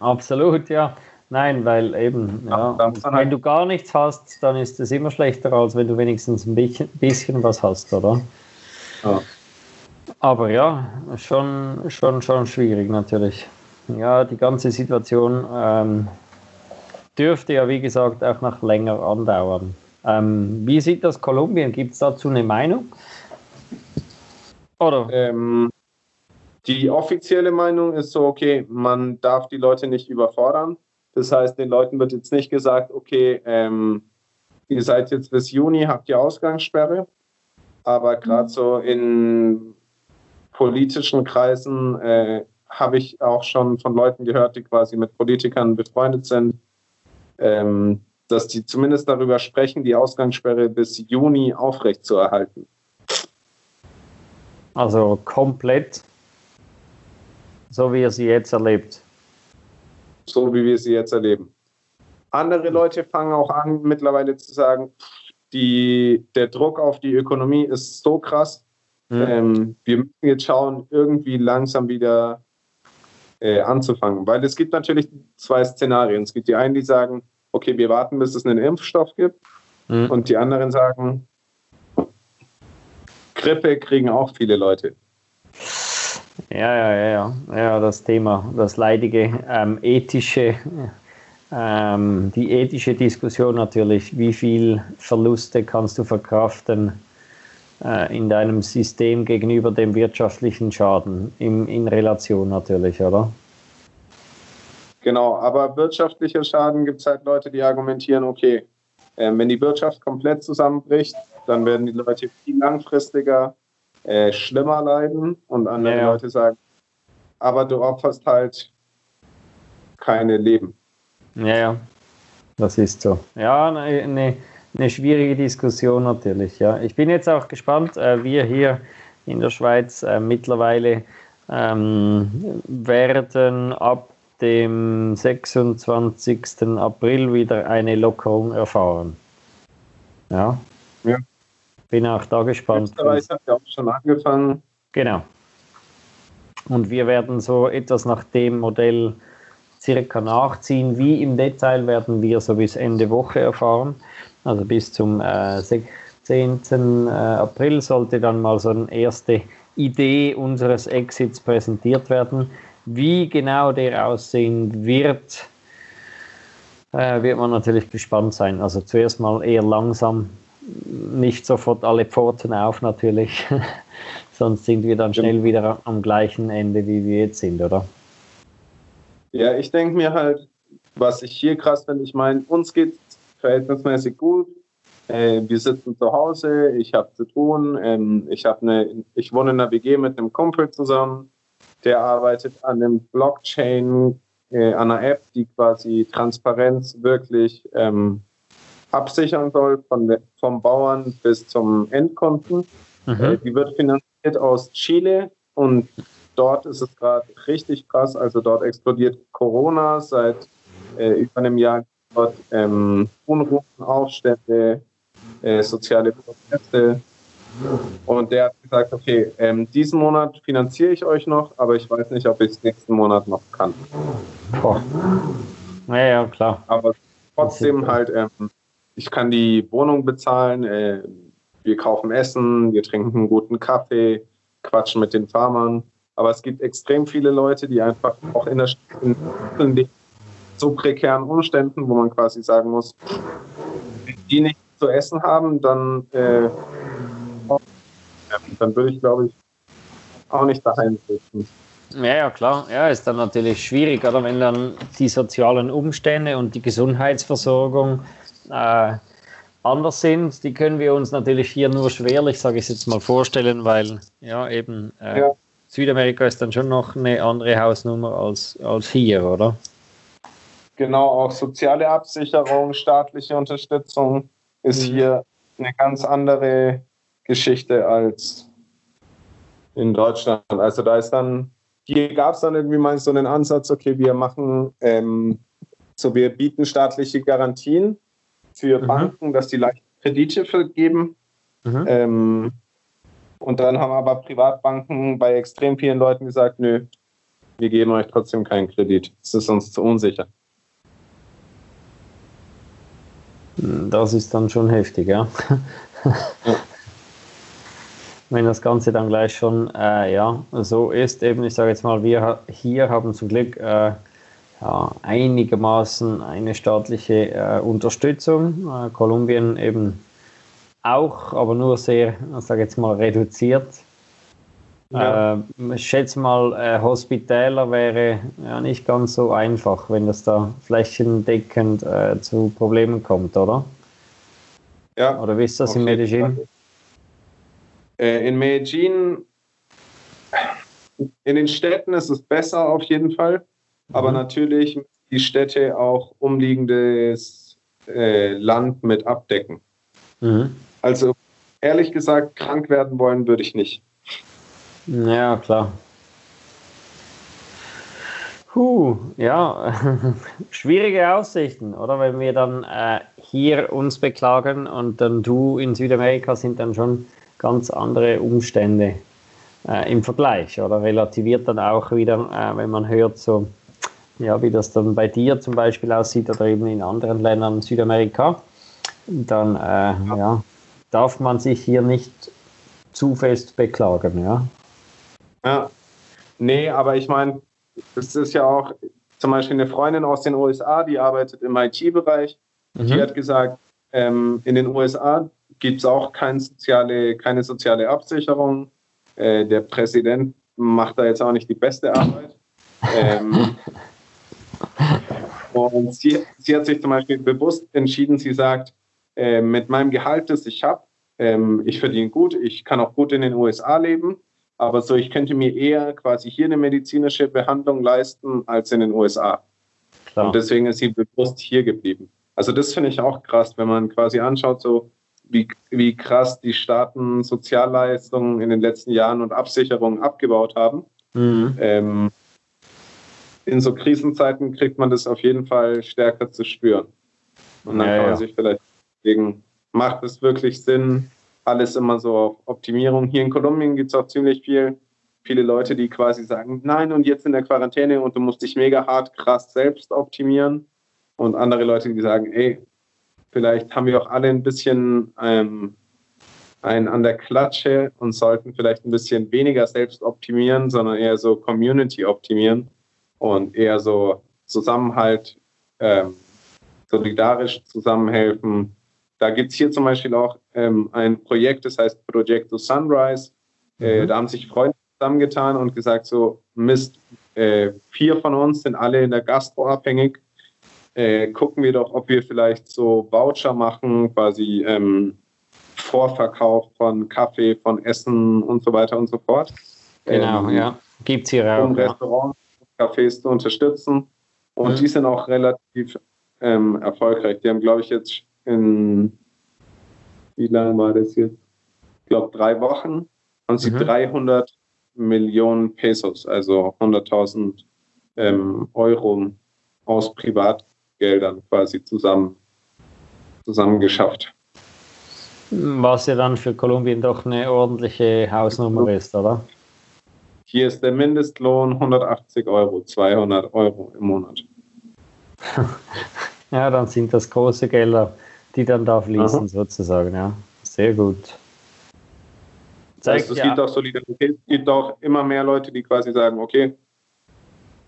A: Absolut, ja. Nein, weil eben, ja, wenn halt du gar nichts hast, dann ist es immer schlechter, als wenn du wenigstens ein bisschen, bisschen was hast, oder? Ja. Aber ja, schon, schon, schon schwierig natürlich. Ja, die ganze Situation ähm, dürfte ja, wie gesagt, auch noch länger andauern. Ähm, wie sieht das Kolumbien? Gibt es dazu eine Meinung?
B: Oder? Ähm, die offizielle Meinung ist so, okay, man darf die Leute nicht überfordern. Das heißt, den Leuten wird jetzt nicht gesagt, okay, ähm, ihr seid jetzt bis Juni, habt ihr Ausgangssperre. Aber gerade so in politischen Kreisen äh, habe ich auch schon von Leuten gehört, die quasi mit Politikern befreundet sind, ähm, dass die zumindest darüber sprechen, die Ausgangssperre bis Juni aufrechtzuerhalten.
A: Also komplett so, wie ihr sie jetzt erlebt
B: so wie wir sie jetzt erleben. Andere Leute fangen auch an, mittlerweile zu sagen, die, der Druck auf die Ökonomie ist so krass. Mhm. Ähm, wir müssen jetzt schauen, irgendwie langsam wieder äh, anzufangen. Weil es gibt natürlich zwei Szenarien. Es gibt die einen, die sagen, okay, wir warten, bis es einen Impfstoff gibt. Mhm. Und die anderen sagen, Grippe kriegen auch viele Leute.
A: Ja, ja, ja, ja, ja, das Thema, das leidige ähm, ethische, ähm, die ethische Diskussion natürlich, wie viel Verluste kannst du verkraften äh, in deinem System gegenüber dem wirtschaftlichen Schaden, in, in Relation natürlich, oder?
B: Genau, aber wirtschaftlicher Schaden gibt es halt Leute, die argumentieren, okay, äh, wenn die Wirtschaft komplett zusammenbricht, dann werden die Leute viel langfristiger äh, schlimmer leiden und andere ja. Leute sagen, aber du opferst halt keine Leben.
A: Ja, ja, das ist so. Ja, eine, eine, eine schwierige Diskussion natürlich. Ja. Ich bin jetzt auch gespannt, äh, wir hier in der Schweiz äh, mittlerweile ähm, werden ab dem 26. April wieder eine Lockerung erfahren. Ja. ja. Bin auch da gespannt.
B: Österreich hat ja auch schon angefangen.
A: Genau. Und wir werden so etwas nach dem Modell circa nachziehen. Wie im Detail werden wir so bis Ende Woche erfahren. Also bis zum äh, 15. Äh, April sollte dann mal so eine erste Idee unseres Exits präsentiert werden. Wie genau der aussehen wird, äh, wird man natürlich gespannt sein. Also zuerst mal eher langsam, nicht sofort alle Pforten auf natürlich, sonst sind wir dann schnell wieder am gleichen Ende, wie wir jetzt sind, oder?
B: Ja, ich denke mir halt, was ich hier krass finde, ich meine, uns geht verhältnismäßig gut. Äh, wir sitzen zu Hause, ich habe zu tun, ähm, ich, eine, ich wohne in einer WG mit einem Kumpel zusammen, der arbeitet an einem Blockchain, äh, an einer App, die quasi Transparenz wirklich ähm, absichern soll, von der, vom Bauern bis zum Endkunden. Mhm. Äh, die wird finanziert aus Chile und dort ist es gerade richtig krass. Also dort explodiert Corona seit äh, über einem Jahr dort ähm, Unruhen, Aufstände, äh, soziale Proteste. Und der hat gesagt, okay, ähm, diesen Monat finanziere ich euch noch, aber ich weiß nicht, ob ich es nächsten Monat noch kann.
A: Boah. Ja, ja, klar.
B: Aber trotzdem halt, ähm, ich kann die Wohnung bezahlen, äh, wir kaufen Essen, wir trinken einen guten Kaffee, quatschen mit den Farmern. Aber es gibt extrem viele Leute, die einfach auch in der in, in so prekären Umständen, wo man quasi sagen muss, die nicht zu essen haben, dann, äh, dann würde ich, glaube ich, auch nicht daheim sitzen.
A: Ja, ja, klar. Ja, ist dann natürlich schwierig, oder wenn dann die sozialen Umstände und die Gesundheitsversorgung äh, anders sind. Die können wir uns natürlich hier nur schwerlich, sage ich jetzt mal, vorstellen, weil ja eben äh, ja. Südamerika ist dann schon noch eine andere Hausnummer als, als hier, oder?
B: Genau, auch soziale Absicherung, staatliche Unterstützung ist mhm. hier eine ganz andere Geschichte als in Deutschland. Also da ist dann, hier gab es dann irgendwie mal so einen Ansatz, okay, wir machen, ähm, so wir bieten staatliche Garantien für mhm. Banken, dass die leicht Kredite vergeben. Mhm. Ähm, und dann haben aber Privatbanken bei extrem vielen Leuten gesagt, nö, wir geben euch trotzdem keinen Kredit. Es ist uns zu unsicher.
A: Das ist dann schon heftig, ja. Wenn das Ganze dann gleich schon äh, ja, so ist, eben, ich sage jetzt mal, wir hier haben zum Glück äh, ja, einigermaßen eine staatliche äh, Unterstützung. Äh, Kolumbien eben auch, aber nur sehr, ich sage jetzt mal, reduziert. Ja. Äh, ich schätze mal, äh, Hospitäler wäre ja nicht ganz so einfach, wenn das da flächendeckend zu Problemen kommt, oder?
B: Ja.
A: Oder wie ist das in Medellin?
B: Äh, in Medellin, in den Städten ist es besser auf jeden Fall, mhm. aber natürlich die Städte auch umliegendes äh, Land mit abdecken. Mhm. Also ehrlich gesagt, krank werden wollen würde ich nicht.
A: Ja, klar. Puh, ja, schwierige Aussichten, oder? Wenn wir dann äh, hier uns beklagen und dann du in Südamerika sind dann schon ganz andere Umstände äh, im Vergleich, oder? Relativiert dann auch wieder, äh, wenn man hört, so, ja, wie das dann bei dir zum Beispiel aussieht oder eben in anderen Ländern Südamerika, dann, ja. Äh, ja, darf man sich hier nicht zu fest beklagen, ja.
B: Ja, nee, aber ich meine, es ist ja auch zum Beispiel eine Freundin aus den USA, die arbeitet im IT-Bereich. Mhm. Die hat gesagt, ähm, in den USA gibt es auch kein soziale, keine soziale Absicherung. Äh, der Präsident macht da jetzt auch nicht die beste Arbeit. Ähm, und sie, sie hat sich zum Beispiel bewusst entschieden, sie sagt, äh, mit meinem Gehalt, das ich habe, ähm, ich verdiene gut, ich kann auch gut in den USA leben, aber so, ich könnte mir eher quasi hier eine medizinische Behandlung leisten als in den USA. Klar. Und deswegen ist sie bewusst hier geblieben. Also das finde ich auch krass, wenn man quasi anschaut, so wie, wie krass die Staaten Sozialleistungen in den letzten Jahren und Absicherungen abgebaut haben. Mhm. Ähm, in so Krisenzeiten kriegt man das auf jeden Fall stärker zu spüren. Und dann ja, kann man ja. sich vielleicht denken, macht es wirklich Sinn, alles immer so auf Optimierung. Hier in Kolumbien gibt es auch ziemlich viel, viele Leute, die quasi sagen, nein, und jetzt in der Quarantäne und du musst dich mega hart, krass selbst optimieren. Und andere Leute, die sagen, ey, vielleicht haben wir auch alle ein bisschen ähm, einen an der Klatsche und sollten vielleicht ein bisschen weniger selbst optimieren, sondern eher so Community optimieren und eher so Zusammenhalt, ähm, solidarisch zusammenhelfen. Da gibt es hier zum Beispiel auch ähm, ein Projekt, das heißt Projecto Sunrise. Äh, mhm. da haben sich Freunde zusammengetan und gesagt, so Mist, äh, vier von uns sind alle in der Gastro abhängig. Äh, gucken wir doch, ob wir vielleicht so Voucher machen, quasi ähm, Vorverkauf von Kaffee, von Essen und so weiter und so fort.
A: Genau, ähm, ja. Gibt es hier auch.
B: Um Restaurants, Cafés zu unterstützen. Und mhm. die sind auch relativ ähm, erfolgreich. Die haben, glaube ich, jetzt in, wie lange war das jetzt? Ich glaube, drei Wochen haben sie mhm. 300 Millionen Pesos, also 100.000 ähm, Euro aus Privatgeldern quasi zusammen, zusammen geschafft.
A: Was ja dann für Kolumbien doch eine ordentliche Hausnummer ist, oder?
B: Hier ist der Mindestlohn 180 Euro, 200 Euro im Monat.
A: ja, dann sind das große Gelder, die dann da fließen, Aha. sozusagen. Ja, sehr gut.
B: Zeigt, also es ja. gibt auch Solidarität, es gibt auch immer mehr Leute, die quasi sagen, okay,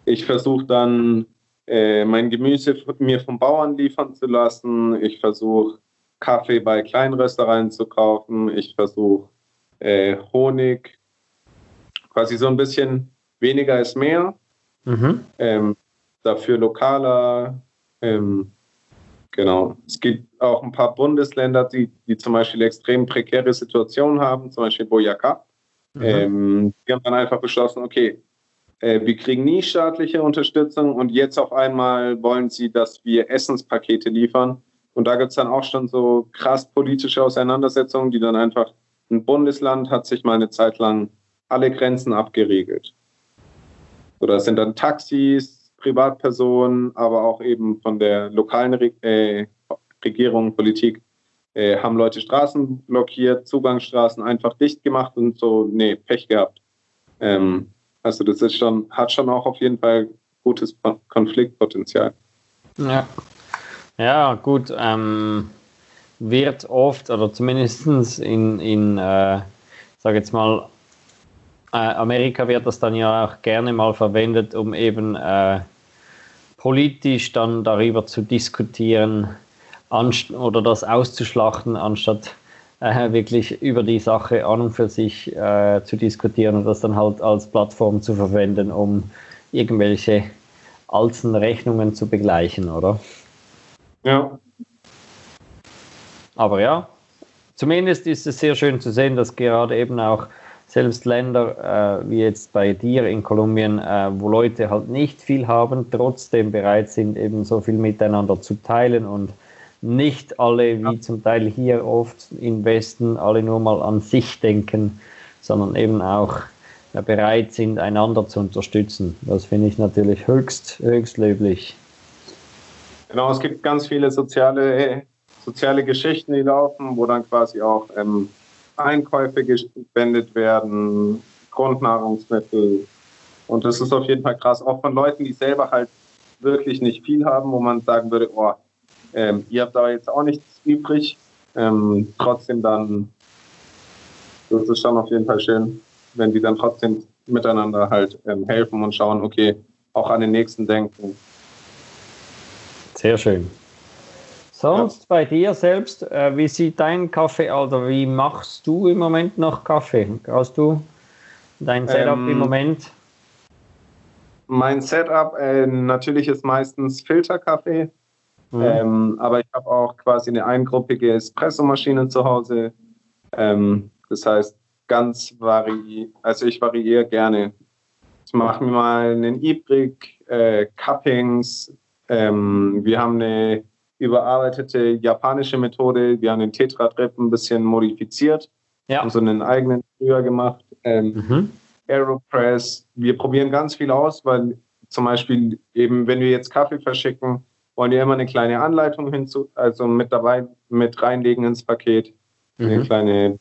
B: ich versuche dann äh, mein Gemüse mir vom Bauern liefern zu lassen, ich versuche Kaffee bei Kleinröstereien zu kaufen, ich versuche äh, Honig, quasi so ein bisschen weniger ist mehr, mhm. ähm, dafür lokaler, ähm, Genau. Es gibt auch ein paar Bundesländer, die, die zum Beispiel extrem prekäre Situationen haben, zum Beispiel Boyacá. Mhm. Ähm, die haben dann einfach beschlossen, okay, wir kriegen nie staatliche Unterstützung und jetzt auf einmal wollen sie, dass wir Essenspakete liefern. Und da gibt es dann auch schon so krass politische Auseinandersetzungen, die dann einfach, ein Bundesland hat sich mal eine Zeit lang alle Grenzen abgeregelt. So, das sind dann Taxis, Privatpersonen, aber auch eben von der lokalen Re äh, Regierung, Politik, äh, haben Leute Straßen blockiert, Zugangsstraßen einfach dicht gemacht und so, nee, Pech gehabt. Ähm, also das ist schon, hat schon auch auf jeden Fall gutes Konfliktpotenzial.
A: Ja, ja gut. Ähm, wird oft, oder zumindest in, in äh, sage jetzt mal, äh, Amerika wird das dann ja auch gerne mal verwendet, um eben äh, politisch dann darüber zu diskutieren oder das auszuschlachten, anstatt äh, wirklich über die Sache an und für sich äh, zu diskutieren und das dann halt als Plattform zu verwenden, um irgendwelche alten Rechnungen zu begleichen, oder?
B: Ja.
A: Aber ja, zumindest ist es sehr schön zu sehen, dass gerade eben auch selbst Länder äh, wie jetzt bei dir in Kolumbien, äh, wo Leute halt nicht viel haben, trotzdem bereit sind, eben so viel miteinander zu teilen und nicht alle, wie zum Teil hier oft im Westen, alle nur mal an sich denken, sondern eben auch bereit sind, einander zu unterstützen. Das finde ich natürlich höchst, höchst löblich.
B: Genau, es gibt ganz viele soziale, soziale Geschichten, die laufen, wo dann quasi auch ähm, Einkäufe gespendet werden, Grundnahrungsmittel. Und das ist auf jeden Fall krass, auch von Leuten, die selber halt wirklich nicht viel haben, wo man sagen würde, oh, ähm, ihr habt da jetzt auch nichts übrig. Ähm, trotzdem dann, das ist schon auf jeden Fall schön, wenn die dann trotzdem miteinander halt ähm, helfen und schauen, okay, auch an den Nächsten denken.
A: Sehr schön. Sonst ja. bei dir selbst, äh, wie sieht dein Kaffee, oder wie machst du im Moment noch Kaffee? Hast du dein Setup ähm, im Moment?
B: Mein Setup äh, natürlich ist meistens Filterkaffee, mhm. ähm, aber ich habe auch quasi eine eingruppige Espressomaschine zu Hause. Ähm, das heißt, ganz vari also ich variiere gerne. Ich mache mir mal einen Ibrik, äh, Cuppings. Ähm, wir haben eine überarbeitete japanische Methode. Wir haben den Tetra-Trip ein bisschen modifiziert, ja. haben so einen eigenen früher gemacht. Ähm, mhm. Aeropress. Wir probieren ganz viel aus, weil zum Beispiel eben, wenn wir jetzt Kaffee verschicken, wollen wir immer eine kleine Anleitung hinzu, also mit dabei, mit reinlegen ins Paket. Mhm. Eine kleine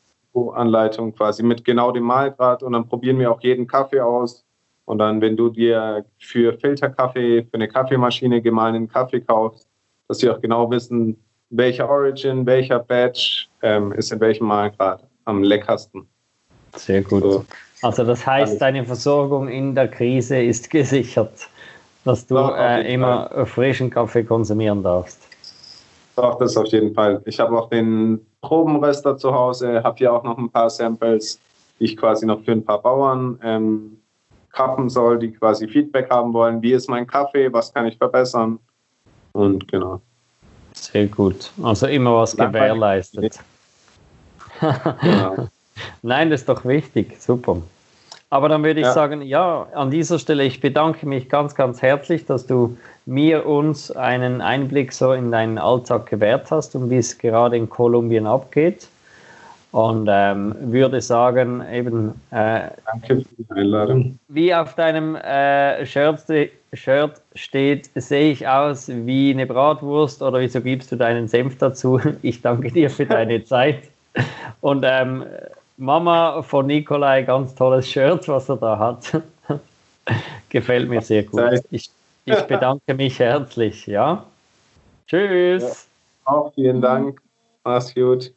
B: Anleitung quasi mit genau dem Mahlgrad und dann probieren wir auch jeden Kaffee aus. Und dann, wenn du dir für Filterkaffee, für eine Kaffeemaschine gemahlenen Kaffee kaufst, dass sie auch genau wissen, welcher Origin, welcher Batch ähm, ist in welchem Malgrad. am leckersten.
A: Sehr gut. So. Also das heißt, deine Versorgung in der Krise ist gesichert, dass du Doch, äh, immer Fall. frischen Kaffee konsumieren darfst.
B: Doch, das auf jeden Fall. Ich habe auch den Probenröster zu Hause, habe hier auch noch ein paar Samples, die ich quasi noch für ein paar Bauern ähm, kappen soll, die quasi Feedback haben wollen. Wie ist mein Kaffee? Was kann ich verbessern? Und genau.
A: Sehr gut. Also immer was gewährleistet. ja. Nein, das ist doch wichtig. Super. Aber dann würde ich ja. sagen, ja, an dieser Stelle, ich bedanke mich ganz, ganz herzlich, dass du mir, uns einen Einblick so in deinen Alltag gewährt hast und wie es gerade in Kolumbien abgeht. Und ähm, würde sagen, eben. Äh, Danke für die Einladung. Wie auf deinem äh, Shirt, Shirt steht, sehe ich aus wie eine Bratwurst oder wieso gibst du deinen Senf dazu? Ich danke dir für deine Zeit. Und ähm, Mama von Nikolai, ganz tolles Shirt, was er da hat. Gefällt mir sehr gut. Ich, ich bedanke mich herzlich. Ja. Tschüss.
B: Ja. Auch vielen Dank. Mach's gut.